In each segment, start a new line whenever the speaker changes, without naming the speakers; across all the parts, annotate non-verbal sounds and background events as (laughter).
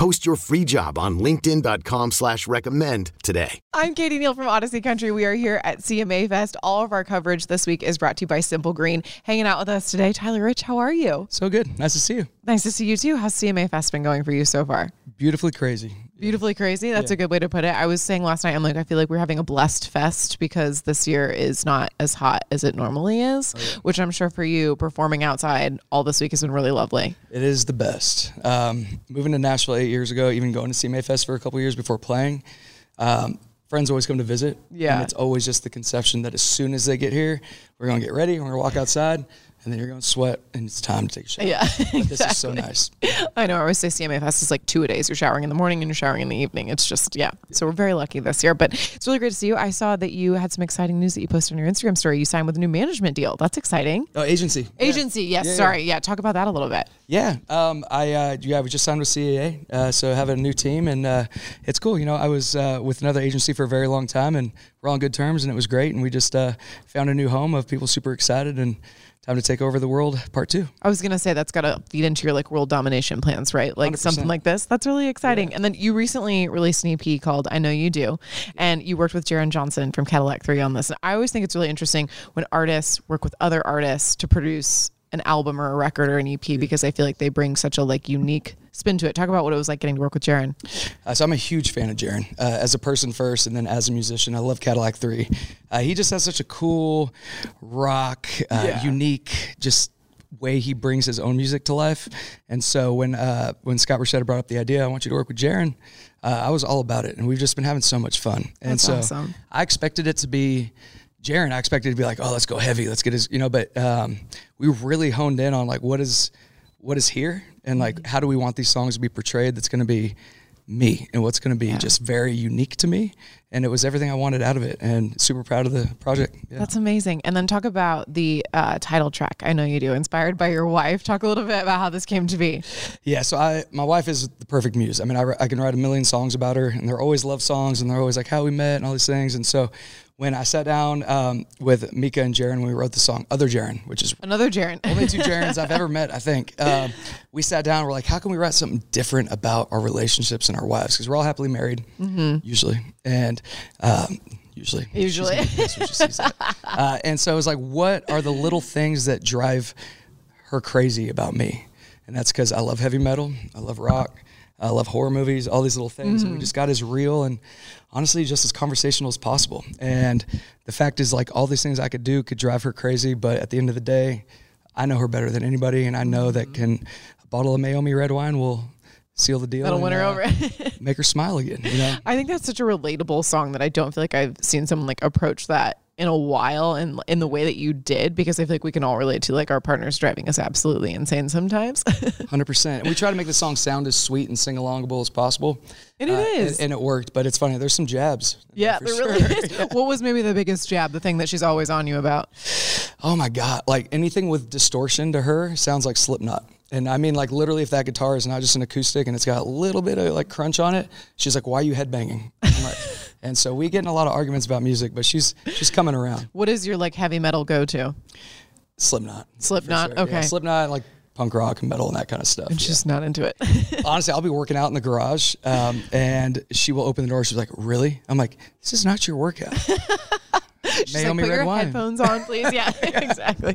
Post your free job on linkedin.com slash recommend today.
I'm Katie Neal from Audacy Country. We are here at CMA Fest. All of our coverage this week is brought to you by Simple Green. Hanging out with us today, Tyler Rich, how are you?
So good. Nice to see you.
Nice to see you too. How's CMA Fest been going for you so far?
Beautifully crazy.
Beautifully crazy. That's
Yeah.
a good way to put it. I was saying last night, I'm like, I feel like we're having a blessed fest because this year is not as hot as it normally is, which I'm sure for you, performing outside all this week has been really lovely.
It is the best. Um, moving to Nashville eight years ago, even going to CMA Fest for a couple years before playing, um, friends always come to visit.
Yeah.
And it's always just the conception that as soon as they get here, we're going to get ready, we're going to walk outside, and then you're going to sweat, and it's time to take a shower.
Yeah, (laughs)
But This is so nice.
I know. I always say CMA Fest is like two a days. You're showering in the morning and you're showering in the evening. It's just, yeah. So we're very lucky this year. But it's really great to see you. I saw that you had some exciting news that you posted on your Instagram story. You signed with a new management deal. That's exciting.
Oh, agency. Yeah.
Agency, yes.
Yeah, yeah.
sorry. Yeah. Talk about that a little bit.
Yeah, um, I uh, yeah, we just signed with CAA, uh, so I have a new team, and uh, it's cool. You know, I was uh, with another agency for a very long time, and we're on good terms, and it was great. And we just uh, found a new home of people super excited, and time to take over the world, part two.
I was gonna say that's got to feed into your like world domination plans, right? Like
100%.
something like this. That's really exciting. And then you recently released an EP called "I Know You Do," and you worked with Jaren Johnson from Cadillac Three on this. And I always think it's really interesting when artists work with other artists to produce an album or a record or an EP because I feel like they bring such a like unique spin to it. Talk about what it was like getting to work with Jaren.
Uh, so I'm a huge fan of Jaren uh, as a person first, and then as a musician. I love Cadillac Three. Uh, he just has such a cool, rock, uh, unique, just way he brings his own music to life. And so when uh, when Scott Borchetta brought up the idea, I want you to work with Jaren, uh, I was all about it, and we've just been having so much fun. And
That's
so
awesome.
I expected it to be. Jaren, I expected to be like, oh, let's go heavy, let's get his, you know. But um, we really honed in on like what is, what is here, and like how do we want these songs to be portrayed? That's going to be me and what's going to be just very unique to me and it was everything i wanted out of it and super proud of the project yeah.
That's amazing. And then talk about the uh, title track. I know you do. Inspired by your wife. Talk a little bit about how this came to be.
yeah so i my wife is the perfect muse i mean I, I can write a million songs about her and they're always love songs and they're always like how we met and all these things and so when i sat down um, with mika and jaren we wrote the song other jaren which is
Another Jaren.
only two (laughs) Jarens I've ever met, I think. (laughs) Um, we sat down. We're like, how can we write something different about our relationships and our wives? Because we're all happily married, usually, and um, usually,
Usually.
She's- that's what she sees that. (laughs) Uh, and so it was like, what are the little things that drive her crazy about me? And that's because I love heavy metal, I love rock, I love horror movies, all these little things. And we just got as real and honestly just as conversational as possible. And the fact is, like, all these things I could do could drive her crazy, but at the end of the day, I know her better than anybody, and I know that can a bottle of Meiomi red wine will seal the deal.
That'll
and,
win her
uh,
over. (laughs)
make her smile again. You know.
I think that's such a relatable song that I don't feel like I've seen someone like approach that in a while and in the way that you did because I feel like we can all relate to like our partners driving us absolutely insane sometimes. (laughs)
Hundred percent. We try to make the song sound as sweet and sing alongable as possible.
And it
Uh,
is.
and, and it worked. But it's funny. There's some jabs.
yeah, there
sure.
really is. (laughs) What was maybe the biggest jab, the thing that she's always on you about?
Oh my god! Like anything with distortion to her sounds like Slipknot. And I mean, like literally, if that guitar is not just an acoustic and it's got a little bit of like crunch on it, she's like, "Why are you headbanging?" I'm like, and so we get in a lot of arguments about music, but she's she's coming around.
What is your like heavy metal go to?
Slipknot.
Slipknot,
Yeah,
okay.
Slipknot, like punk rock and metal and that kind of stuff.
And
yeah.
she's not into it. (laughs)
honestly, I'll be working out in the garage, um, and she will open the door. She's like, "Really?" I'm like, "This is not your workout."
She's like,
Naomi
put
red
your
wine.
headphones on, please. (laughs) Yeah, (laughs) exactly.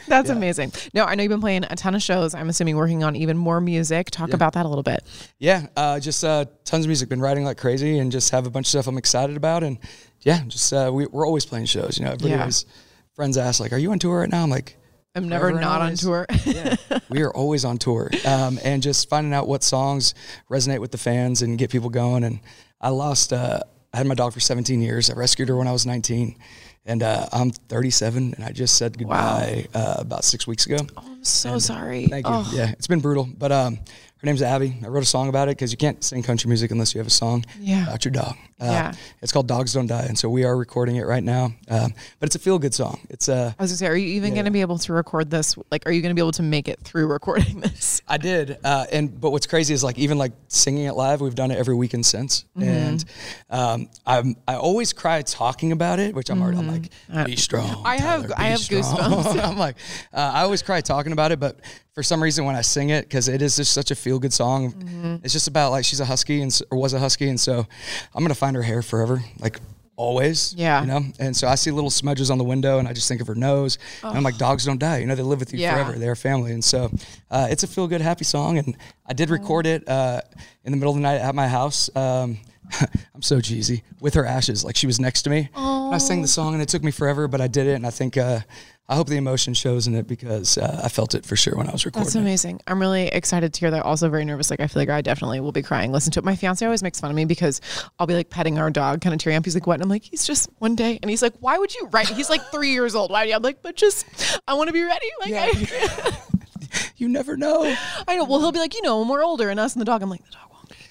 (laughs) That's amazing. No, I know you've been playing a ton of shows. I'm assuming working on even more music. Talk about that a little bit.
Yeah, uh, just uh, tons of music. Been writing like crazy, and just have a bunch of stuff I'm excited about. And yeah, just uh, we, we're always playing shows. You know, everybody
Yeah.
always friends ask like, "Are you on tour right now?" I'm like,
I'm never not on tour.
yeah, we are always on tour, um, and just finding out what songs resonate with the fans and get people going. And I lost, uh, I had my dog for 17 years. I rescued her when I was 19, and uh, I'm 37, and I just said goodbye uh, about six weeks ago.
Oh, I'm so sorry.
Thank you.
Oh,
Yeah, it's been brutal, but um, her name's Abby. I wrote a song about it because you can't sing country music unless you have a song
Yeah.
about your dog. Uh,
Yeah.
It's called Dogs Don't Die, and so we are recording it right now. Um, but it's a feel good song. It's uh,
I was gonna say, are you even
Yeah.
going to be able to record this? Like, are you going to be able to make it through recording (laughs) this?
I did, uh, and but what's crazy is like even like singing it live, we've done it every weekend since,
Mm-hmm.
and um, I'm I always cry talking about it, which I'm already I'm like be strong.
Mm-hmm. I have- I have
strong."
goosebumps. (laughs)
I'm like uh, I always cry talking about it, but for some reason when I sing it, because it is just such a feel good song,
Mm-hmm.
it's just about like she's a husky and or was a husky, and so I'm gonna find her hair forever, like. Always,
Yeah.
you know, and so I see little smudges on the window, and I just think of her nose, and I'm like, dogs don't die, you know, they live with you
Yeah.
forever, they're a family, and so uh, it's a feel good, happy song, and I did record it uh, in the middle of the night at my house. Um, (laughs) I'm so cheesy with her ashes, like she was next to me. I sang the song, and it took me forever, but I did it, and I think uh, I hope the emotion shows in it because uh, I felt it for sure when I was recording.
That's
it.
amazing. I'm really excited to hear that. Also, very nervous. Like, I feel like I definitely will be crying. Listen to it. My fiance always makes fun of me because I'll be like petting our dog, kind of tearing up. He's like, "What?" And I'm like, "He's just one day." And he's like, "Why would you write?" He's like three years old. Why? I'm like, "But just, I want to be ready." Like,
Yeah.
I, (laughs)
You never know. (laughs)
I know. Well, he'll be like, you know, when we're older, and us and the dog. I'm like, the dog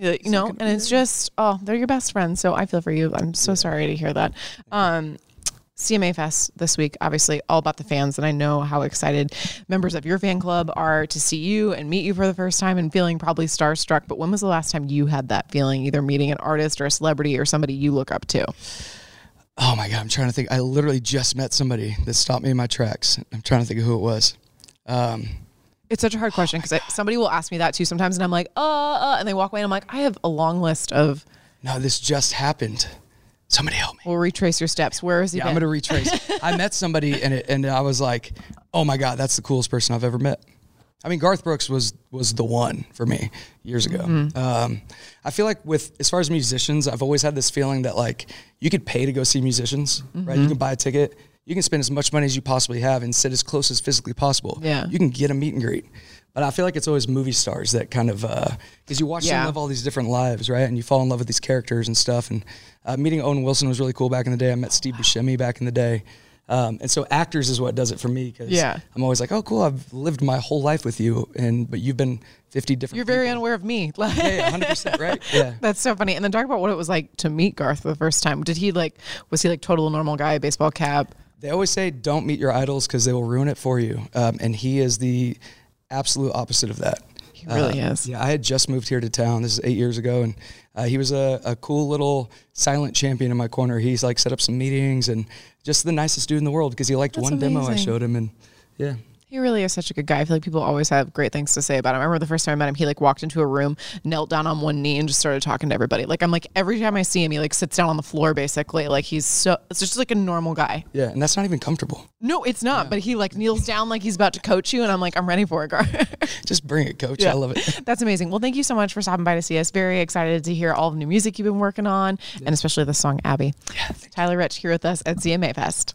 be." You know, and it's just, oh, they're your best friends. So I feel for you. I'm so sorry to hear that. Um, CMA Fest this week, obviously all about the fans, and I know how excited members of your fan club are to see you and meet you for the first time and feeling probably starstruck. But when was the last time you had that feeling, either meeting an artist or a celebrity or somebody you look up to?
Oh my god, I'm trying to think. I literally just met somebody that stopped me in my tracks. I'm trying to think of who it was. Um,
It's such a hard question because somebody will ask me that too sometimes, and I'm like, uh, uh, and they walk away, and I'm like, I have a long list of.
no, this just happened. Somebody help me.
We'll retrace your steps. Where is he?
Yeah,
been?
I'm gonna retrace. I met somebody and it, and I was like, oh my god, that's the coolest person I've ever met. I mean, Garth Brooks was was the one for me years ago.
Mm-hmm.
Um, I feel like with as far as musicians, I've always had this feeling that like you could pay to go see musicians, right?
Mm-hmm.
You can buy a ticket, you can spend as much money as you possibly have and sit as close as physically possible.
Yeah.
you can get a meet and greet. But I feel like it's always movie stars that kind of because you watch
Yeah.
them live all these different lives, right? And you fall in love with these characters and stuff. And uh, meeting Owen Wilson was really cool back in the day. I met Steve Buscemi back in the day. Um, and so actors is what does it for me because
Yeah.
I'm always like, oh, cool, I've lived my whole life with you, and but you've been 50 different.
You're very
people.
unaware of me. Like, (laughs)
Yeah, yeah, 100 percent right. (laughs) Yeah.
That's so funny. And then talk about what it was like to meet Garth for the first time. Did he like? Was he like total normal guy, baseball cap?
They always say don't meet your idols because they will ruin it for you, um, and he is the absolute opposite of that.
He really
Uh,
is.
Yeah, I had just moved here to town. This is eight years ago, and uh, he was a, a cool little silent champion in my corner. He's like set up some meetings and just the nicest dude in the world because he liked
That's
one demo I showed him, and yeah,
He really is such a good guy. I feel like people always have great things to say about him. I remember the first time I met him, he like walked into a room, knelt down on one knee, and just started talking to everybody. Like I'm like every time I see him, he like sits down on the floor basically. Like he's so it's just like a normal guy.
yeah, and that's not even comfortable.
No, it's not. But he like kneels down like he's about to coach you, and I'm like I'm ready for it, Gar. (laughs)
Just bring it, coach.
Yeah.
I love it. (laughs)
That's amazing. Well, thank you so much for stopping by to see us. Very excited to hear all the new music you've been working on, and especially the song Abby. Tyler Rich here with us at CMA Fest.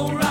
O'Reilly.